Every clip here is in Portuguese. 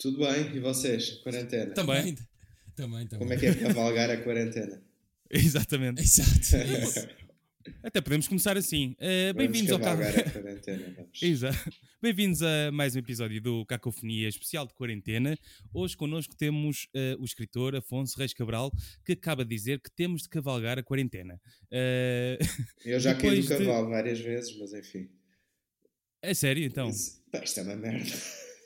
Tudo bem, e vocês? Quarentena? Também. Também, também. Como é que é cavalgar a quarentena? Exatamente. Exato. É. Até podemos começar assim. Uh, Bem-vindos ao cavalgar Carro. a quarentena, vamos. Exato. Bem-vindos a mais um episódio do Cacofonia Especial de Quarentena. Hoje connosco temos eh, o escritor Afonso Reis Cabral, que acaba de dizer que temos de cavalgar a quarentena. Eh, Eu já caí do Depois de- cavalo várias vezes, mas enfim. é sério, então? Isso, pá, isto é uma merda.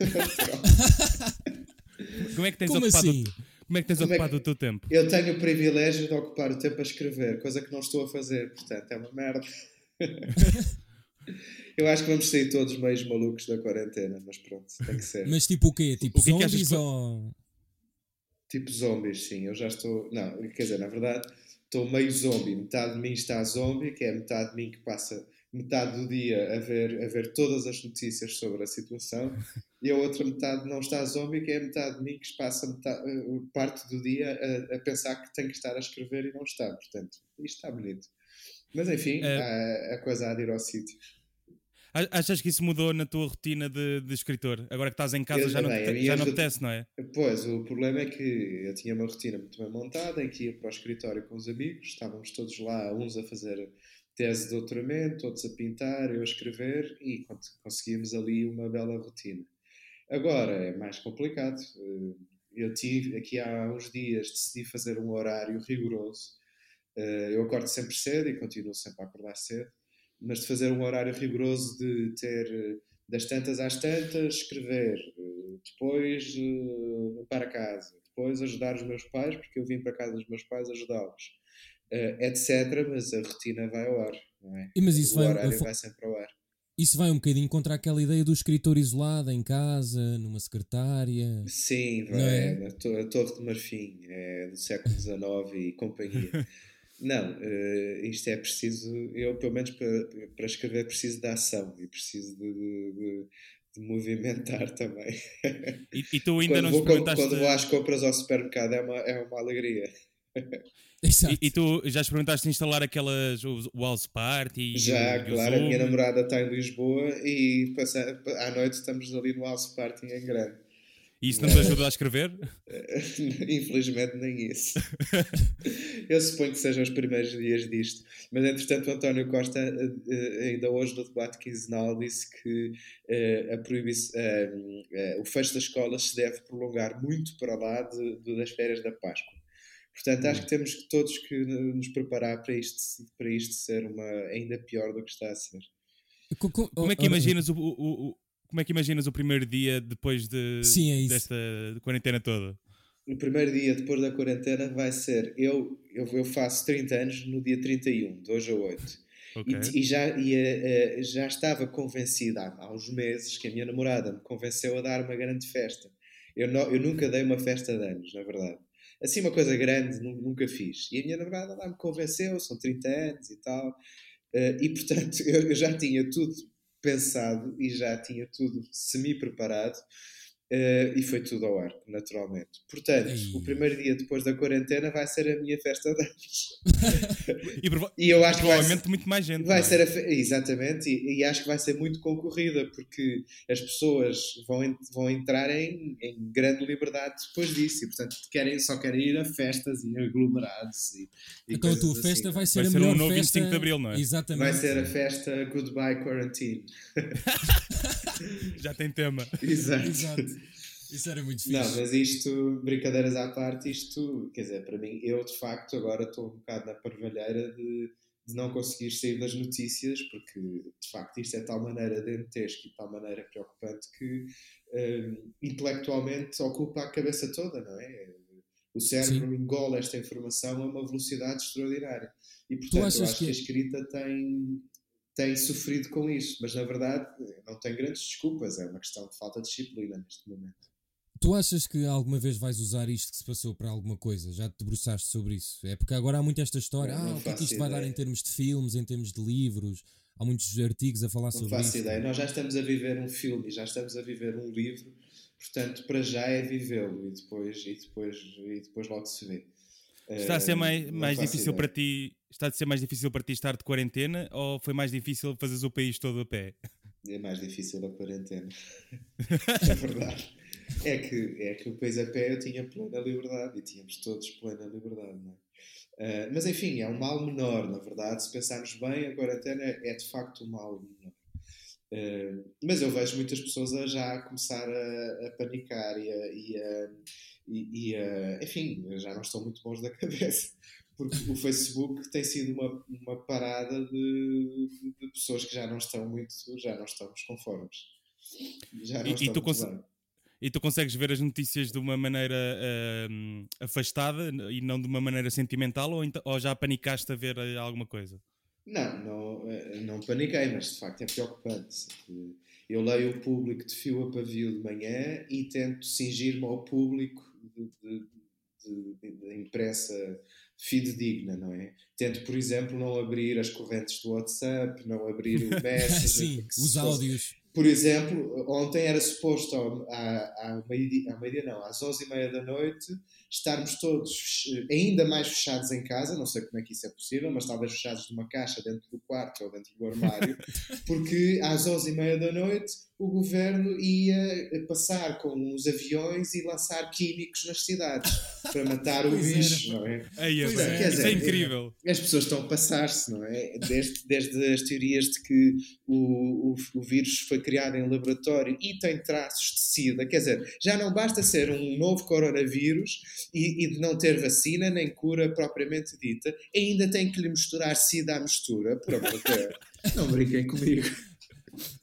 Como é que tens Como ocupado, assim? o- como é que tens Como é ocupado que- o teu tempo? Eu tenho o privilégio de ocupar o tempo a escrever, coisa que não estou a fazer, portanto é uma merda. Eu acho que vamos sair todos meio malucos da quarentena, mas pronto, tem que ser. Mas tipo o quê? Tipo O que é que achas zombies que- ou. Tipo zombies, sim, eu já estou. Não, quer dizer, na verdade, estou meio zombie. Metade de mim está zombie, que é metade de mim que passa metade do dia a ver, a ver todas as notícias sobre a situação, e a outra metade não está zombie, que é a metade de mim que passa metade- eh, parte do dia a, a pensar que tem que estar a escrever e não está. Portanto, isto está bonito. Mas enfim, É. a, a coisa há de ir ao sítio. Achas que isso mudou na tua rotina de, de escritor? Agora que estás em casa Eu já não, te- já não apetece, não é? Pois, o problema é que eu tinha uma rotina muito bem montada, em que ia para o escritório com os amigos, estávamos todos lá, uns a fazer tese de doutoramento, outros a pintar, eu a escrever, e con- conseguíamos ali uma bela rotina. Agora é mais complicado. Eh, Eu tive, aqui há uns dias, decidi fazer um horário rigoroso. Eh, Eu acordo sempre cedo e continuo sempre a acordar cedo, mas de fazer um horário rigoroso de ter eh, das tantas às tantas, escrever, depois eh, limpar a casa, depois ajudar os meus pais, porque eu vim para casa dos meus pais ajudá-los, etc. Mas a rotina vai ao ar, não é? E mas isso o vai, horário vai sempre ao ar. isso vai um bocadinho contra aquela ideia do escritor isolado em casa, numa secretária. Sim, vai, Não é? é? a, to- a Torre de Marfim, é do século XIX e companhia. Não, eh, isto é preciso, eu pelo menos para, para escrever preciso de ação e preciso de, de- de- de movimentar também. E, e tu ainda quando, não vou, experimentaste. quando vou às compras ao supermercado é uma, é uma alegria. Exato. E, e tu já experimentaste instalar aquelas o House Party? e Já, e o claro, a minha namorada está em Lisboa e passa, à noite estamos ali no house party em grande. E isso não te ajuda a escrever? Infelizmente nem isso. Eu suponho que sejam os primeiros dias disto. Mas entretanto o António Costa eh, eh, ainda hoje no debate quinzenal disse que eh, a eh, o fecho das escolas se deve prolongar muito para lá de- de- das férias da Páscoa. Portanto, acho que temos todos que nos preparar para isto, para isto ser uma, ainda pior do que está a ser. Co- co- Como é que ora- imaginas o, o- o- como é que imaginas o primeiro dia depois de, Sim, é desta quarentena toda? O primeiro dia depois da quarentena vai ser. Eu, eu, eu faço 30 anos no dia 31, de hoje a 8. Ok. E, e já, e, eh, já estava convencida há, há uns meses que a minha namorada me convenceu a dar uma grande festa. Eu, não, eu nunca dei uma festa de anos, na verdade. Assim, uma coisa grande nu- nunca fiz. E a minha namorada lá me convenceu, são 30 anos e tal. Eh, e portanto, eu, eu já tinha tudo pensado e já tinha tudo semi-preparado. Eh, e foi tudo ao ar, naturalmente. Portanto, Ei. o primeiro dia depois da quarentena vai ser a minha festa de anos. E E eu acho que vai ser- muito mais gente. Vai é? ser a exatamente, e, e acho que vai ser muito concorrida, porque as pessoas vão, vão entrar em, em grande liberdade depois disso, e portanto querem, só querem ir a festas e aglomerados. E, e Então a tua coisas festa assim. vai ser Vai a ser um melhor novo festa. 25 de Abril, não é? Exatamente. Vai ser a festa Goodbye Quarantine. Já tem tema. Exato. Exato. Isso era muito fixe. Não, mas isto, brincadeiras à parte, isto, quer dizer, para mim, eu de facto agora estou um bocado na parvalheira de, de não conseguir sair das notícias, porque de facto isto é de tal maneira dantesco e de tal maneira preocupante que hum, intelectualmente ocupa a cabeça toda, não é? O cérebro engole esta informação a uma velocidade extraordinária. E portanto, eu achas acho que que- a escrita tem, tem sofrido com isso, mas na verdade não tem grandes desculpas, é uma questão de falta de disciplina neste momento. Tu achas que alguma vez vais usar isto que se passou para alguma coisa? Já te debruçaste sobre isso? É porque agora há muito esta história. Eu não Ah, o que é que faço isto vai dar ideia. em termos de filmes, em termos de livros? Há muitos artigos a falar Não sobre faço isso. ideia. Nós já estamos a viver um filme, já estamos a viver um livro, portanto, para já é vivê-lo e depois, e, depois, e depois logo se vê. Está a ser mais, mais difícil ideia. para ti. Está a ser mais difícil para ti estar de quarentena ou foi mais difícil fazeres o país todo a pé? É mais difícil a quarentena. é verdade. É que, é que o país a pé eu tinha plena liberdade e tínhamos todos plena liberdade, não é? Uh, mas enfim, é um mal menor, na verdade. Se pensarmos bem, a quarentena é de facto um mal menor. Uh, mas eu vejo muitas pessoas a já começar a, a panicar e a, e, a, e, a, enfim, já não estão muito bons da cabeça porque o Facebook tem sido uma, uma parada de, de, pessoas que já não estão muito, já não estamos conformes. Já não e, e, tu e tu consegues ver as notícias de uma maneira uh, afastada e não de uma maneira sentimental ou, então, ou já panicaste a ver alguma coisa? Não, não, eh, não paniquei, mas de facto é preocupante. Eu leio o público de fio a pavio de manhã e tento cingir-me ao público de, de, de, de impressa fidedigna, não é? Tento, por exemplo, não abrir as correntes do WhatsApp, não abrir o Messenger. Sim, os áudios. Por exemplo, ontem era suposto à, à meia-dia, meia não, às 11h30 da noite, estarmos todos ainda mais fechados em casa, não sei como é que isso é possível, mas talvez fechados numa caixa dentro do quarto ou dentro do armário, porque às 11h30 da noite o governo ia passar com os aviões e lançar químicos nas cidades para matar o bicho, não é? Aí é, é, dizer, é incrível. As pessoas estão a passar-se, não é? Desde, desde as teorias de que o, o, o, vírus foi criado em laboratório e tem traços de SIDA, quer dizer, já não basta ser um novo coronavírus e, e de não ter vacina nem cura propriamente dita, ainda tem que lhe misturar SIDA à mistura, por amor de Deus. Não brinquem comigo.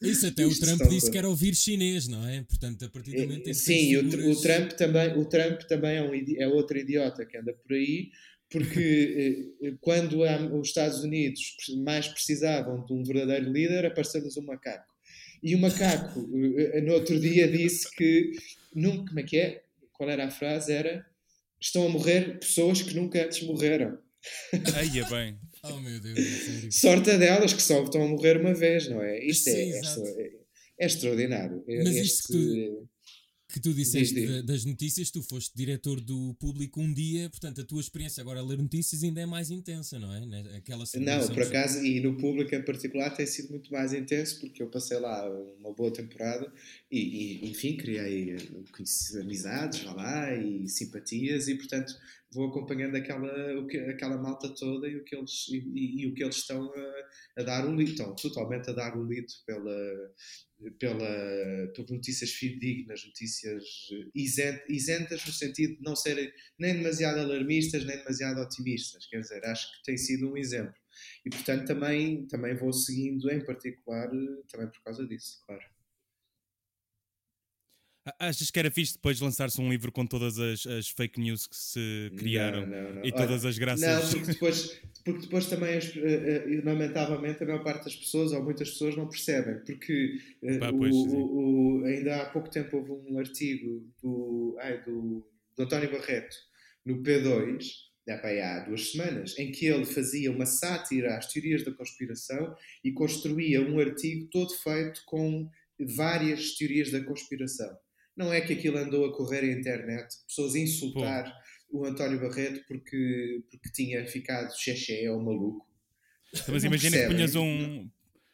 Isso até Isto o Trump disse que era ouvir chinês, não é? Portanto, a partir do momento em que Sim, o, o, Trump também, o Trump também é, um, é outro idiota que anda por aí, porque eh, quando os Estados Unidos mais precisavam de um verdadeiro líder, apareceu-lhes um macaco. E o macaco, eh, no outro dia, disse que. Nunca, como é que é? Qual era a frase? Era: Estão a morrer pessoas que nunca antes morreram. Aí é bem. Oh meu Deus, é sério. Sorte delas que só estão a morrer uma vez, não é? Isto é, Sim, é, é, é, extraordinário. Mas este, isto que tu, que tu disseste diz, diz. das notícias, tu foste diretor do público um dia, portanto a tua experiência agora a ler notícias ainda é mais intensa, não é? Né, aquela não, por acaso, e no público em particular tem sido muito mais intenso porque eu passei lá uma boa temporada e, e enfim, criei amizades lá e simpatias e portanto vou acompanhando aquela, o que, aquela malta toda e o que eles, e, e, e o que eles estão a, a dar o lito, estão totalmente a dar o lito pela, pela, por notícias fidedignas, notícias isentas no sentido de não serem nem demasiado alarmistas nem demasiado otimistas, quer dizer, acho que tem sido um exemplo. E portanto também, também vou seguindo em particular também por causa disso, claro. Achas que era fixe depois lançar-se um livro com todas as, as, fake news que se criaram não, não, não. e todas as graças? Não, porque depois, porque depois também, as, lamentavelmente, a maior parte das pessoas, ou muitas pessoas, não percebem. Porque Pá, pois, o, o, ainda há pouco tempo houve um artigo do, ai, do, do António Barreto no P2, há duas semanas, em que ele fazia uma sátira às teorias da conspiração e construía um artigo todo feito com várias teorias da conspiração. Não é que aquilo andou a correr a internet, pessoas a insultar Pô. o António Barreto porque, porque tinha ficado xexé ou maluco. Então, mas imagina que punhas um.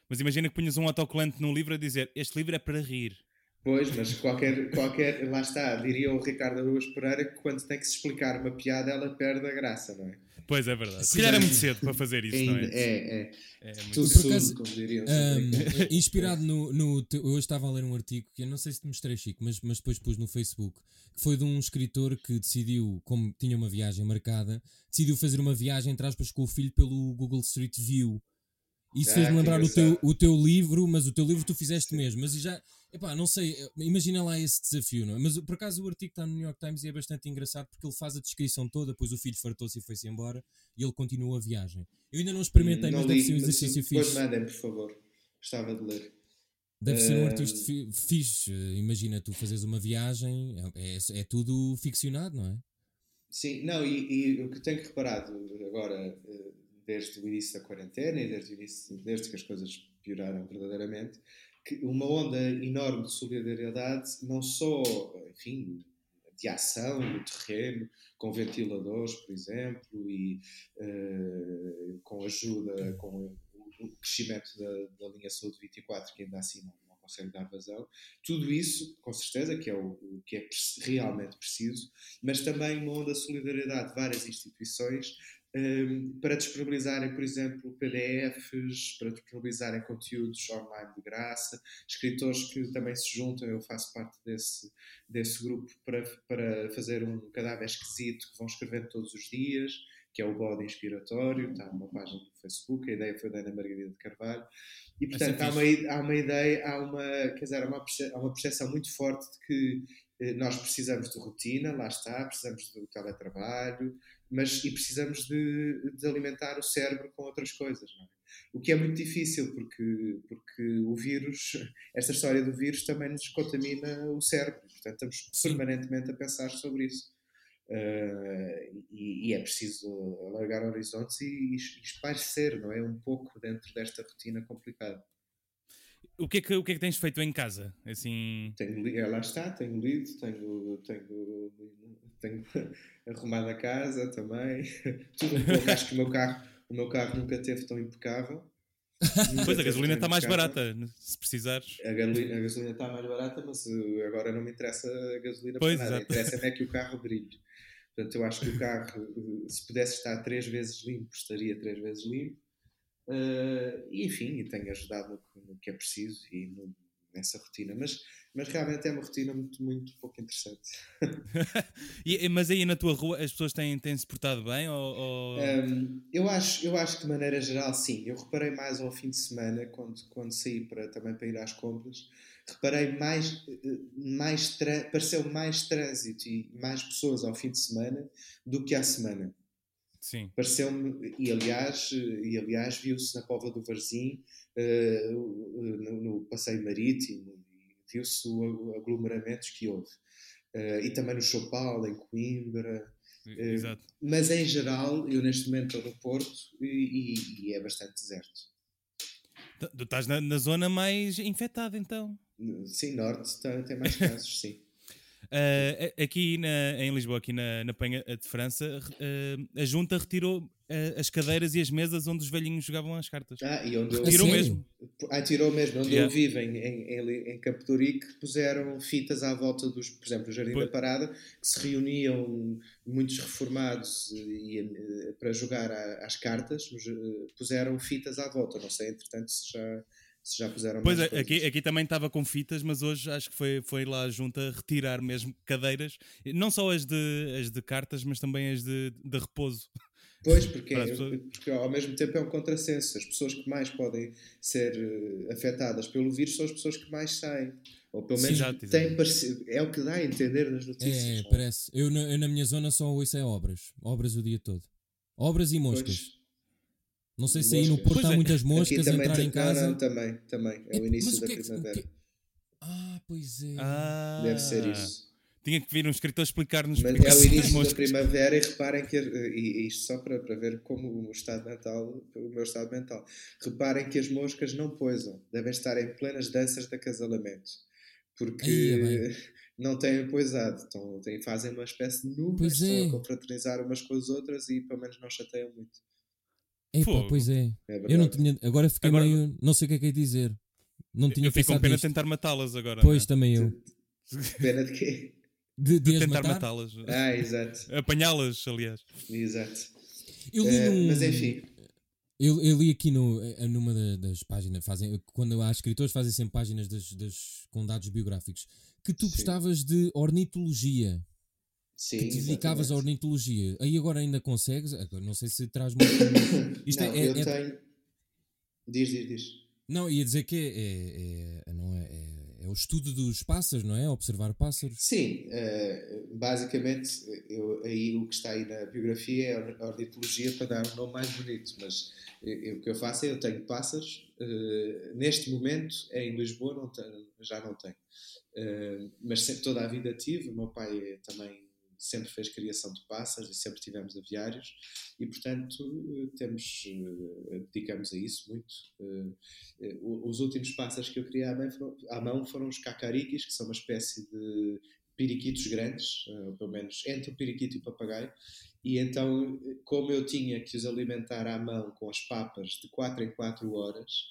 Mas imagina que punhas um autocolante num livro a dizer este livro é para rir. Pois, mas qualquer, qualquer. Lá está, diria o Ricardo Aruz Pereira que quando tem que se explicar uma piada ela perde a graça, não é? Pois é verdade. Se calhar é muito cedo para fazer isso, Ainda, não é? É, é. é Tudo acaso, como diriam. Um, inspirado no, no. Eu hoje estava a ler um artigo que eu não sei se te mostrei, Chico, mas, mas depois pus no Facebook. Que foi de um escritor que decidiu, como tinha uma viagem marcada, decidiu fazer uma viagem, entre aspas, com o filho pelo Google Street View. Isso ah, fez-me lembrar o teu, o teu livro, mas o teu livro tu fizeste Sim. mesmo. Mas já, epá, não sei, imagina lá esse desafio, não é? Mas por acaso o artigo está no New York Times e é bastante engraçado porque ele faz a descrição toda, depois o filho fartou-se e foi-se embora e ele continua a viagem. Eu ainda não experimentei, não mas li, deve ser um exercício fixe. Depois mandem, por favor. Gostava de ler. Deve uh... ser um eh, artista fi fixe. Imagina tu fazes uma viagem, é, é, é, tudo ficcionado, não é? Sim, não, e, e o que tenho reparado agora eh, desde o início da quarentena e desde, início, desde que as coisas pioraram verdadeiramente, que uma onda enorme de solidariedade, não só, enfim, de ação no terreno, com ventiladores, por exemplo, e uh, com ajuda, com o crescimento da, da linha Saúde 24, que ainda assim não, não consegue dar vazão. Tudo isso, com certeza, que é o, o que é realmente preciso, mas também uma onda de solidariedade de várias instituições um, para disponibilizarem, por exemplo, PDFs, para disponibilizarem conteúdos online de graça, escritores que também se juntam, eu faço parte desse, desse grupo, para, para fazer um cadáver esquisito que vão escrevendo todos os dias, que é o bode inspiratório, está numa página do Facebook, a ideia foi da Ana Margarida de Carvalho, e é portanto há uma, há uma ideia, há uma, quer dizer, há uma, há uma percepção muito forte de que nós precisamos de rotina, lá está, precisamos do teletrabalho, mas e precisamos de, de alimentar o cérebro com outras coisas, é? O que é muito difícil, porque, porque o vírus, esta história do vírus também nos contamina o cérebro, portanto estamos permanentemente a pensar sobre isso. Uh, e, e, é preciso alargar horizontes e, e esparecer, não é? Um pouco dentro desta rotina complicada. O que, é que, o que é que tens feito em casa? Assim... Tenho, é, lá está, tenho lido, tenho, tenho, tenho arrumado a casa também. Tudo um pouco. Acho que o meu carro, o meu carro nunca teve tão impecável. pois a gasolina está mais barata, se precisares. A, gasolina, a gasolina está mais barata, mas uh, agora não me interessa a gasolina pois, para nada. Interessa-me é que o carro brilhe. Portanto, eu acho que o carro, uh, se pudesse estar três vezes limpo, estaria três vezes limpo. Uh, e enfim, e tenho ajudado no, no que é preciso e no, nessa rotina. Mas mas realmente é uma rotina muito, muito pouco interessante. e, mas aí na tua rua as pessoas têm, têm se portado bem? Ou, ou... Um, eu, acho, eu acho que de maneira geral sim. Eu reparei mais ao fim de semana, quando, quando saí para, também para ir às compras, reparei mais, mais pareceu mais trânsito e mais pessoas ao fim de semana do que à semana. Sim. Pareceu-me, e aliás, e aliás viu-se na Pova do Varzim, uh, no, no passeio marítimo, viu-se o aglomeramentos que houve. Uh, e também no Chopal, em Coimbra. Uh, Exato. Mas em geral, eu neste momento estou no Porto e, e, e é bastante deserto. Tu estás na, na, zona mais infectada então? Sim, Norte tem, tem mais casos, sim. Uh, aqui na, em Lisboa, aqui na, na Penha de França, uh, a junta retirou uh, as cadeiras e as mesas onde os velhinhos jogavam as cartas. Ah, e onde eu... Tirou mesmo. Ah, tirou mesmo. Onde yeah. eu vivo, em, em, em, Campo puseram fitas à volta dos, por exemplo, o Jardim da Parada, que se reuniam muitos reformados e, para jogar às cartas, puseram fitas à volta. Não sei, entretanto, se já se já puseram Pois é, aqui, aqui também estava com fitas, mas hoje acho que foi, foi lá junto a retirar mesmo cadeiras, não só as de, as de cartas, mas também as de, de repouso. Pois, porque, é, porque ao mesmo tempo é um contrassenso. As pessoas que mais podem ser uh, afetadas pelo vírus são as pessoas que mais saem. Ou pelo menos Sim, têm, é o que dá a entender nas notícias. É, parece. Eu na, eu na minha zona só ouço é obras. Obras o dia todo. Obras e moscas. Pois. Não sei se aí no Porto há é. muitas moscas a entrar em casa. Não, não, também, também. É, o início da é primavera. Que... Ah, pois é. Ah, Deve ser isso. Tinha que vir um escritor explicar-nos Mas é o início da primavera e reparem que, e isto só para, para ver como o estado mental, o meu estado mental, reparem que as moscas não poisam, devem estar em plenas danças de acasalamento, porque Aí, não têm poisado, então, têm, fazem uma espécie de nuvens, estão é. a confraternizar umas com as outras e pelo menos não chateiam muito. Epa, pois é. é eu não tinha. Agora fiquei agora, meio. Não sei o que é que é dizer. Não tinha eu fico com pena de tentar matá-las agora. Pois, né? também eu. Pena de quê? De, de, de tentar matá-las. Ah, exato. Apanhá-las, aliás. Exato. Eu li uh, num, mas enfim. Eu, eu, li aqui no, eh, numa das páginas, fazem, quando há escritores fazem sempre páginas das, das, com dados biográficos, que tu Sim. gostavas de ornitologia. Sim, que te dedicavas à ornitologia. Aí agora ainda consegues? Não sei se traz muito. Isto não, é, é, eu é... tenho. Diz, diz, diz. Não, ia dizer que é, é, não é, é, é, o estudo dos pássaros, não é? Observar pássaros. Sim, uh, basicamente eu, aí o que está aí na biografia é a ornitologia para dar um nome mais bonito, mas eu, o que eu faço é eu tenho pássaros, uh, neste momento em Lisboa não tenho, já não tenho, uh, mas sempre toda a vida tive, o meu pai também sempre fez criação de pássaros e sempre tivemos aviários e, portanto, eh, temos, eh, dedicamos a isso muito. Eh, os últimos pássaros que eu criei à mão foram os cacariquis, que são uma espécie de periquitos grandes, pelo menos entre o periquito e o papagaio, e então, como eu tinha que os alimentar à mão com as papas de 4 em 4 horas,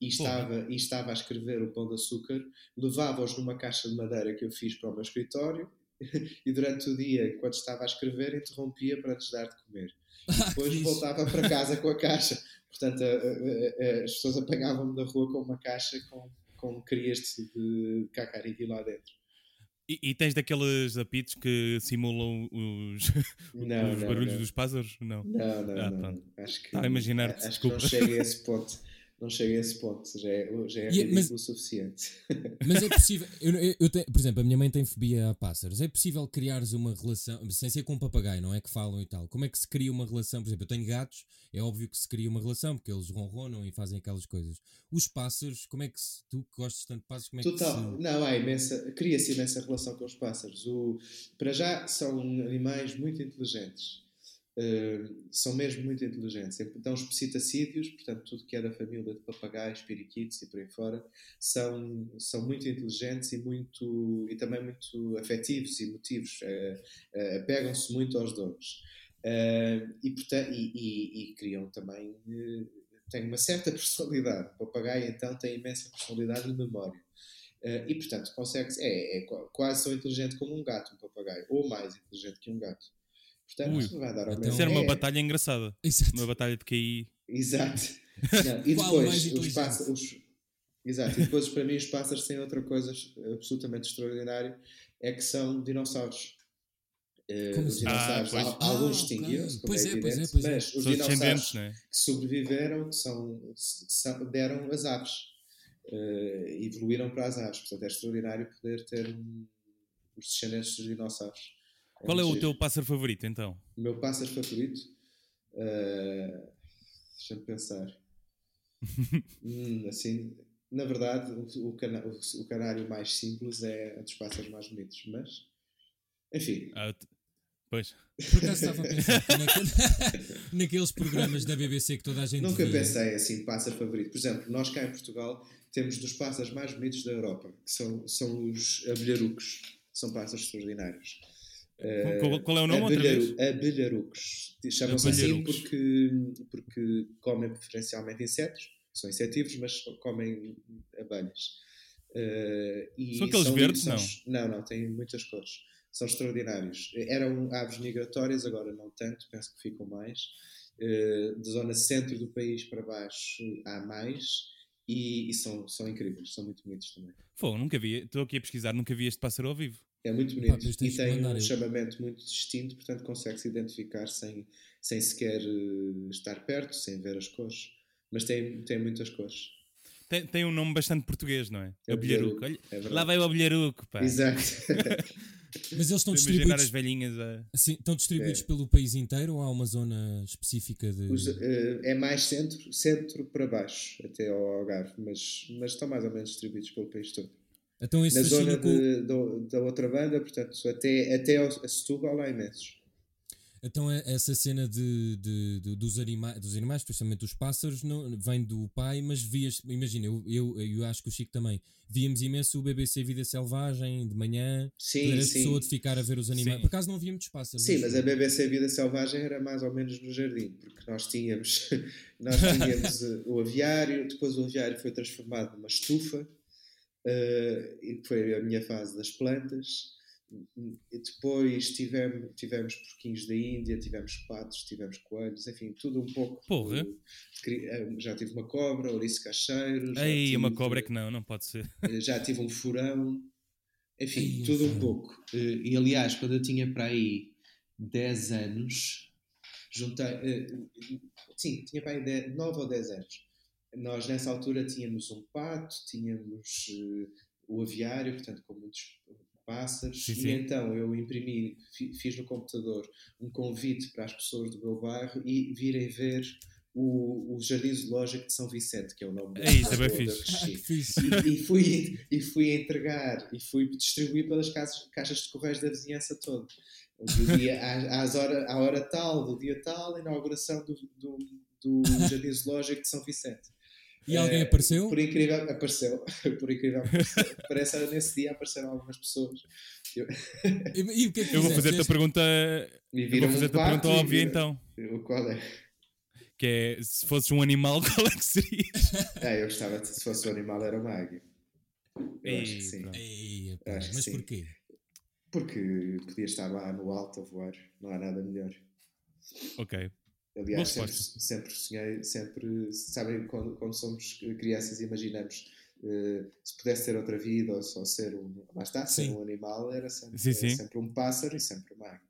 e estava, e estava a escrever o Pão de Açúcar, levava-os numa caixa de madeira que eu fiz para o meu escritório e durante o dia, enquanto estava a escrever, interrompia para lhes dar de comer. Ah, depois que voltava para casa com a caixa. Portanto, a- a- a- as pessoas apanhavam-me na rua com uma caixa com, com crias de, cacarigui lá dentro. E, e tens daqueles apitos que simulam os, Não, os não, barulhos não. dos pássaros? Não. Não, não, Ah, não. Acho que, Estava a imaginar, acho que desculpa. não chega a esse ponto. Não chega a esse ponto. Já é, já é ridículo mas- o suficiente. Mas é possível, eu, eu- por exemplo, a minha mãe tem fobia a pássaros. É possível criares uma relação, sem ser com um papagaio, não é? Que falam e tal. Como é que se cria uma relação? Por exemplo, eu tenho gatos, é óbvio que se cria uma relação, porque eles ronronam e fazem aquelas coisas. Os pássaros, como é que se, tu que gostas tanto de pássaros, como é Total. que se. Não, há imensa. Cria-se imensa relação com os pássaros. O, para já são animais muito inteligentes. Uh, são mesmo muito inteligentes. Então, os psitacídeos, portanto, tudo que é da família de papagaios, periquitos e por aí fora, são, são muito inteligentes e, muito, e também muito afetivos e emotivos. Uh, uh, Apegam-se muito aos donos. E, portanto, e, e, e criam também. Têm uma certa personalidade. O papagaio, então, tem imensa personalidade e memória. E portanto consegue é, é, quase tão inteligente como um gato, um papagaio, ou mais inteligente que um gato. Portanto, Ui, vai dar ao então- mesmo. Isso era uma é, batalha engraçada. Exato. Uma batalha de KI. Exato. Não, e depois, os pássaros. Exato. E depois, para mim, os pássaros têm outra coisa absolutamente extraordinária: é que são dinossauros. Uh, Como os assim? dinossauros, Ah, al- alguns Ah, extinguiram-se, Pois é é, pois é, é. mas os São descendentes, dinossauros não é? que sobreviveram que são, que são- deram as aves. Uh, evoluíram para as aves. Portanto, é extraordinário poder ter um, os descendentes dos dinossauros. Qual é o teu pássaro favorito, então? O meu pássaro favorito? Uh, Deixa-me pensar. Hum, assim, na verdade, o, o, cana o, o canário mais simples é um dos pássaros mais bonitos, mas enfim. Ah, pois. Por acaso estava a pensar que naquele- naqueles programas da BBC que toda a gente Nunca via. pensei assim, pássaro favorito. Por exemplo, nós cá em Portugal temos dos pássaros mais bonitos da Europa, que são, são os abelharucos. São pássaros extraordinários. Eh, Qual, qual é o nome outra vez? Abelharu- Abelharucos. Chamam-se assim porque, porque comem preferencialmente insetos, são insetívoros, mas comem abelhas. E São aqueles verdes, são- Não, não, têm muitas cores. São extraordinários. Eram aves migratórias, agora não tanto, penso que ficam mais. Eh, de zona centro do país para baixo há mais. E, e são, são incríveis, são muito bonitos também. Pô, nunca vi. Estou aqui a pesquisar, nunca vi este pássaro ao vivo. É muito bonito e tem um chamamento muito distinto, portanto consegue-se identificar sem, sem sequer eh, estar perto, sem ver as cores. Mas tem, tem muitas cores. Tem, tem um nome bastante português, não é? Abelharuco, Abelharuco. É lá vai o abelharuco, pá. Exato. Mas eles estão distribuídos, as velhinhas a. assim, estão distribuídos É. pelo país inteiro ou há uma zona específica de. Os, eh, é mais centro, centro para baixo, até ao Algarve, mas, mas estão mais ou menos distribuídos pelo país todo. Então esse Na zona com- de, do- da outra banda, portanto, até, até ao, a Setúbal há imensos. Então é- essa cena de, de- de- dos, anima dos animais, principalmente dos pássaros, não, vem do pai, mas vias, imagina, eu, eu, eu acho que o Chico também, víamos imenso o BBC Vida Selvagem de manhã, Sim, eras sim. pessoa de ficar a ver os animais. Sim. Por acaso não havia muitos pássaros. Sim, mas eu. a BBC Vida Selvagem era mais ou menos no jardim, porque nós tínhamos, nós tínhamos o aviário, depois o aviário foi transformado numa estufa, eh, foi a minha fase das plantas. E depois tivemos, tivemos porquinhos da Índia, tivemos patos, tivemos coelhos, enfim, tudo um pouco. Porra. de- cri- eh, já tive uma cobra, ouriço cacheiro. Ei, uma tive- cobra é que não, não pode ser. eh, já tive um furão, enfim, tudo um pouco. Eh, E aliás, quando eu tinha para aí 10 anos, juntei. eh, Sim, tinha para aí 10, 9 ou 10 anos. Nós nessa altura tínhamos um pato, tínhamos eh, o aviário, portanto, com muitos pássaros, Sim, e sim. então eu imprimi, fi- fiz no computador um convite para as pessoas do meu bairro e virem ver o, o Jardim Zoológico de São Vicente, que é o nome isso é cresci que fixe. e, e fui, e fui entregar e fui distribuir pelas casas, caixas de correios da vizinhança toda. Dia, à, às hora, à hora tal, do dia tal, inauguração do, do, do Jardim Zoológico de São Vicente. E alguém Eh, apareceu? Por incrível, apareceu. Por incrível que pareça. Parece que nesse dia apareceram algumas pessoas. E, e o que é que Eu vou fazer-te a pergunta. E Eu viram vou fazer-te um a pergunta e óbvia então. O qual é? que é se fosses um animal, qual é que serias? É, eu gostava de, se fosse um animal, era uma águia. Eu Ei, acho que sim. Ei, Acho que mas sim. porquê? Porque podia estar lá no alto a voar, não há nada melhor. Ok. Aliás, sempre, sempre sonhei, sempre, sabem, quando, quando somos crianças e imaginamos eh, se pudesse ter outra vida ou só ser um, lá está, ser Sim. um animal, era sempre, Sim, era sim. sempre um pássaro e sempre uma águia.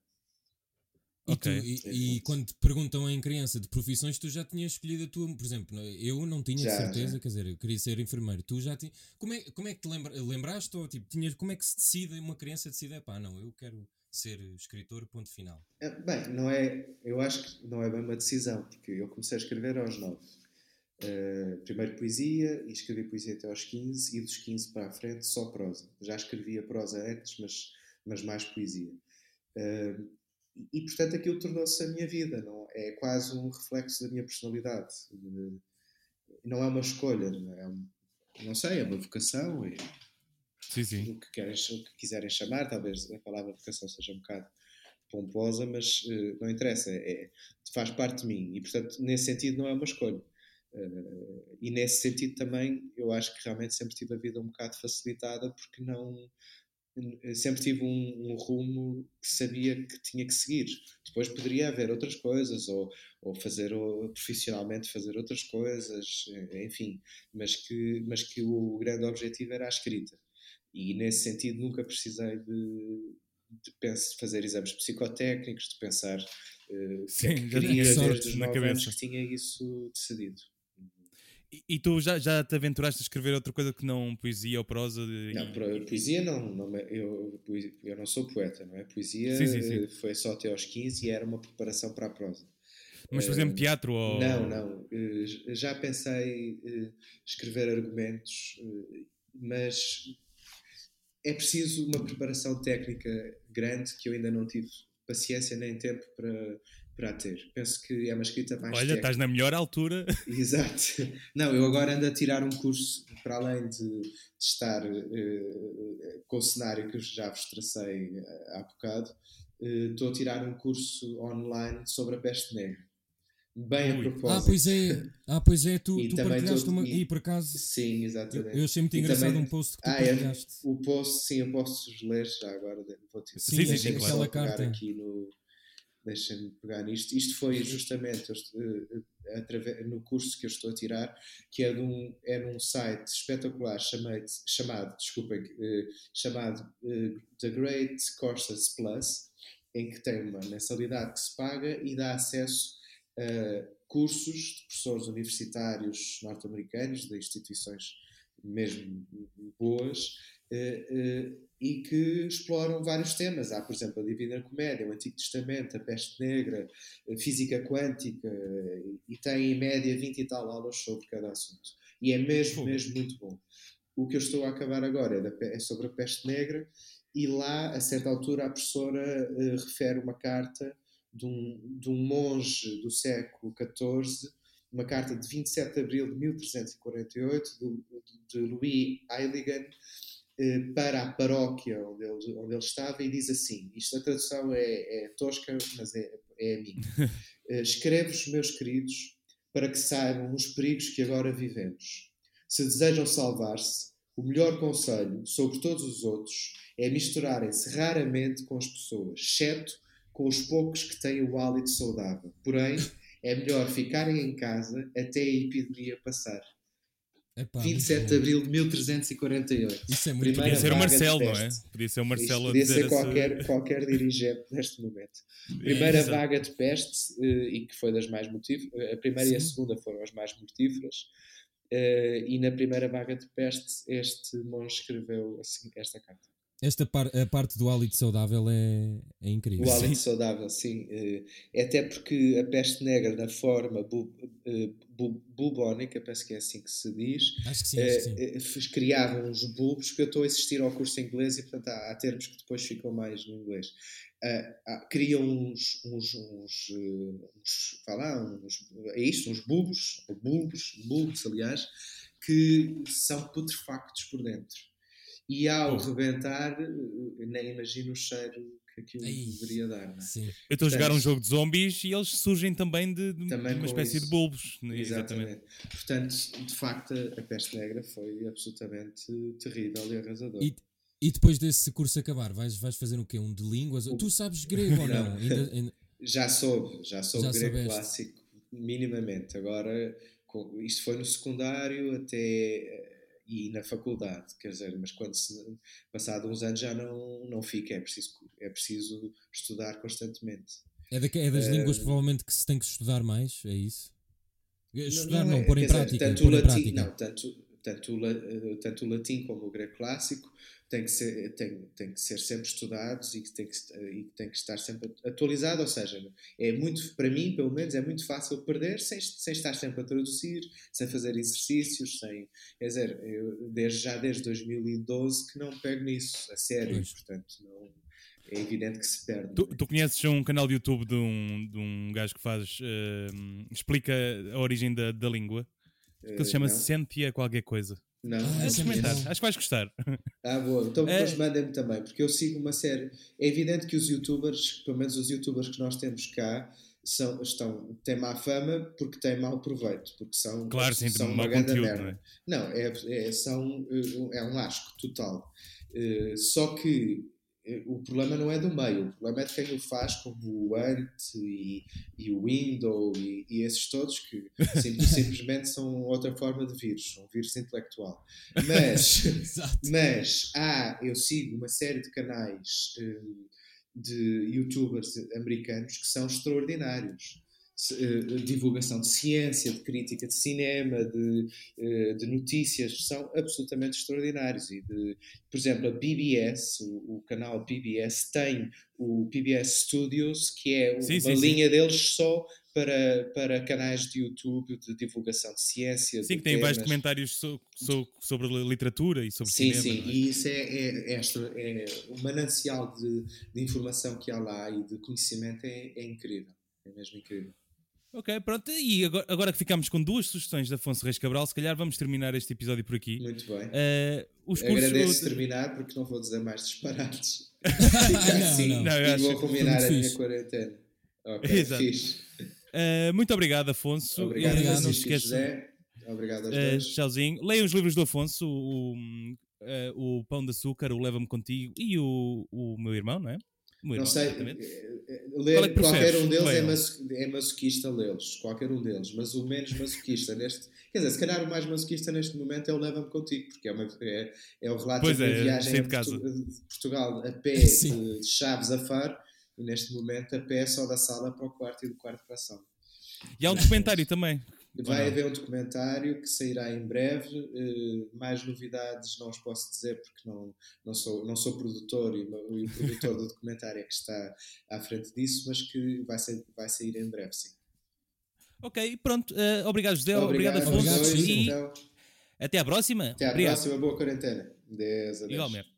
E, Ok. tu- e- e quando te perguntam em criança de profissões, tu já tinhas escolhido a tua, por exemplo, eu não tinha Já, certeza, já. quer dizer, eu queria ser enfermeiro. Tu já tinhas. Como é, como é que te lembra, lembraste ou tipo, tinhas, como é que se decide, uma criança decide, pá, não, eu quero ser escritor, ponto final. Eh, Bem, não é, eu acho que não é bem uma decisão, porque eu comecei a escrever aos 9. Eh, primeiro poesia, e escrevi poesia até aos 15, e dos 15 para a frente só prosa. Já escrevia prosa antes, mas, mas mais poesia. Eh, e, portanto aquilo tornou-se a minha vida, não é quase um reflexo da minha personalidade. Eh, não é uma escolha, não é um- não sei, é uma vocação, é, Sim, sim. o que, querem, o que quiserem chamar, talvez a palavra vocação seja um bocado pomposa, mas eh, não interessa, é, faz parte de mim e, portanto, nesse sentido, não é uma escolha. Eh, e nesse sentido também, eu acho que realmente sempre tive a vida um bocado facilitada porque não. eh, Sempre tive um, um rumo que sabia que tinha que seguir. Depois poderia haver outras coisas, ou, ou fazer ou, profissionalmente fazer outras coisas, enfim, mas que, mas que o grande objetivo era a escrita e nesse sentido nunca precisei de, de fazer exames psicotécnicos, de pensar eh, o que Sim, é que já queria desde os anos que tinha isso decidido. E, e tu já, já te aventuraste a escrever outra coisa que não poesia ou prosa? de- Não, poesia não, não eu, eu não sou poeta, não é? Poesia Sim, sim, sim. eh, foi só até aos 15 e era uma preparação para a prosa. Mas, por exemplo, teatro ou. Não, não. eh, Já pensei eh, escrever argumentos, eh, mas é preciso uma preparação técnica grande que eu ainda não tive paciência nem tempo para, para ter. Penso que é uma escrita mais Olha, técnica. estás na melhor altura. Exato. Não, eu agora ando a tirar um curso, para além de, de estar eh, com o cenário que eu já vos tracei eh, há bocado, eh, estou a tirar um curso online sobre a peste negra. Bem Ui. a propósito. Ah, pois é, ah, pois é, tu, E tu também partilhaste uma. e- E por acaso, Sim, eu, exatamente. eu achei muito E engraçado também- um post que tu Ah, é, partilhaste. o post, sim, eu posso ler já agora. Vou te... Sim, sim, sim, Deixem-me claro. pegar carta. aqui no. Deixem-me pegar nisto. Isto foi justamente eu eh, eh, atrave- no curso que eu estou a tirar, que é, de um, é num site espetacular chamado, chamado desculpem, eh, chamado The Great Courses Plus, em que tem uma mensalidade que se paga e dá acesso a cursos de professores universitários norte-americanos, de instituições mesmo boas, eh, eh, e que exploram vários temas. Há, por exemplo, a Divina Comédia, o Antigo Testamento, a Peste Negra, a Física Quântica, e tem em média 20 e tal aulas sobre cada assunto. E é mesmo, mesmo muito bom. O que eu estou a acabar agora é, da é sobre a Peste Negra, e lá, a certa altura, a professora eh, refere uma carta de um, de um monge do século XIV, uma carta de 27 de abril de 1348, de, de Louis Eiligan, eh, para a paróquia onde ele, onde ele estava, e diz assim: isto a tradução é, é tosca, mas é, é a minha. Eh, Escrevo-vos, meus queridos, para que saibam os perigos que agora vivemos. Se desejam salvar-se, o melhor conselho sobre todos os outros é misturarem-se raramente com as pessoas, exceto com os poucos que têm o hálito saudável. Porém, é melhor ficarem em casa até a epidemia passar. Epá, 27 muito de abril de 1348. Isso é muito Primeira Podia ser o Marcelo, não é? Podia ser o Isto Marcelo a podia ser essa- qualquer, qualquer dirigente neste momento. Primeira vaga de peste, eh, e que foi das mais motíferas, a primeira e a Sim. segunda foram as mais mortíferas, eh, e na primeira vaga de peste, este monge escreveu assim, esta carta. Esta par- a parte do hálito saudável é, é incrível. O hálito saudável, sim. eh, É até porque a peste negra, na forma bu, eh, bu- bubónica, penso que é assim que se diz, Acho que sim, acho que sim. criavam uns bulbos, que eu estou a assistir ao curso em inglês e, portanto, há, há termos que depois ficam mais no inglês. Ah, criam uns, uns, uns, uns, lá, uns, é isto, uns bulbos, bulbos, bulbos, aliás, que são putrefactos por dentro. E ao rebentar, eh, nem imagino o cheiro que aquilo Ei, deveria dar. É? Sim. Eu estou a jogar um jogo de zombies e eles surgem também de, de Também uma espécie isso. de bulbos. né? Exatamente. Exatamente. Portanto, de facto, a peste negra foi absolutamente terrível e arrasadora. E, e depois desse curso acabar, vais, vais fazer o quê? Um de línguas? Tu sabes grego ou não? Ainda- ainda- Já soube, já soube Já grego soubeste. clássico, minimamente. Agora, isto foi no secundário até e na faculdade, quer dizer, mas quando se, passado uns anos já não, não fica, é preciso, é preciso estudar constantemente. É, da- é das Eh, línguas provavelmente que se tem que estudar mais, é isso? Estudar não, é- pôr em dizer, prática. tanto, pôr o em latim, prática. não, tanto, tanto, eh, tanto o latim como o grego clássico tem que ser, tem, tem que ser sempre estudados e que tem que, e que tem que estar sempre atualizado, ou seja, é muito, para mim, pelo menos, é muito fácil perder sem, sem estar sempre a traduzir, sem fazer exercícios, sem, quer dizer, eu desde, já desde 2012 que não pego nisso, a sério, Pois. portanto, não, é evidente que se perde. Tu, tu conheces um canal de YouTube de um, de um gajo que faz. eh, explica a origem da, da língua. Que ele Eh, se chama não? Cynthia qualquer coisa. Não, Ah, É é experimentar. bom. Acho que vais gostar. Ah, boa. Então depois É. mandem-me também, porque eu sigo uma série. É evidente que os youtubers, pelo menos os youtubers que nós temos cá, são, estão, têm má fama porque têm mau proveito, porque são, Claro, sim, são uma grande merda. não é? Não, é, é, são, eh, é um asco total. Eh, só que o problema não é do meio, o problema é de quem o faz, como o Ant e, e o Window e, e esses todos que sim- simplesmente são outra forma de vírus, um vírus intelectual. Mas. Mas há, eu sigo uma série de canais hum, de youtubers americanos que são extraordinários. Eh, divulgação de ciência, de crítica de cinema, de, eh, de notícias, são absolutamente extraordinários. E de, por exemplo, a PBS, o, o canal PBS, tem o PBS Studios, que é uma Sim, sim, sim. linha deles só para, para canais de YouTube de divulgação de ciência. Sim, de que tem vários comentários so- so- sobre literatura e sobre Sim, cinema. sim, não é? e isso é, é, é, é o manancial de, de informação que há lá e de conhecimento é, é incrível. É mesmo incrível. Ok, pronto. E agora, agora que ficámos com duas sugestões de Afonso Reis Cabral, se calhar vamos terminar este episódio por aqui. Muito bem. Eh, os. Agradeço terminar porque não vou dizer mais disparates. Não, Fica assim não. Não, eu e vou combinar a minha quarentena. Ok, Exato. fixe. Eh, muito obrigado, Afonso. Obrigado, Obrigado. não se Francisco e esqueçam. José. Obrigado aos dois. tchauzinho. Leiam os livros do Afonso, o, eh, o Pão de Açúcar, o Leva-me Contigo e o, o meu irmão, não é? Não sei, exatamente. eh, eh, Qual ler, é que qualquer um deles é, maso- é masoquista lê-los, qualquer um deles, mas o menos masoquista neste, quer dizer, se calhar o mais masoquista neste momento é o Leva-me Contigo, porque é, uma, é, é o relato Pois de uma é, viagem de. Portu- de Portugal a pé Sim. de Chaves a Faro, e neste momento a pé só da sala para o quarto e do quarto para a sala. E há um documentário também. Vai haver um documentário que sairá em breve. eh, mais novidades não os posso dizer porque não, não, sou, não sou produtor e, o- produtor do documentário é que está à frente disso, mas que vai, ser, vai sair em breve, sim. Ok, pronto. eh, obrigado, José. Obrigado, aos Afonso. Obrigado, e então. até à próxima. Até à Obrigado. próxima, boa quarentena. Deus, adeus. Igualmente.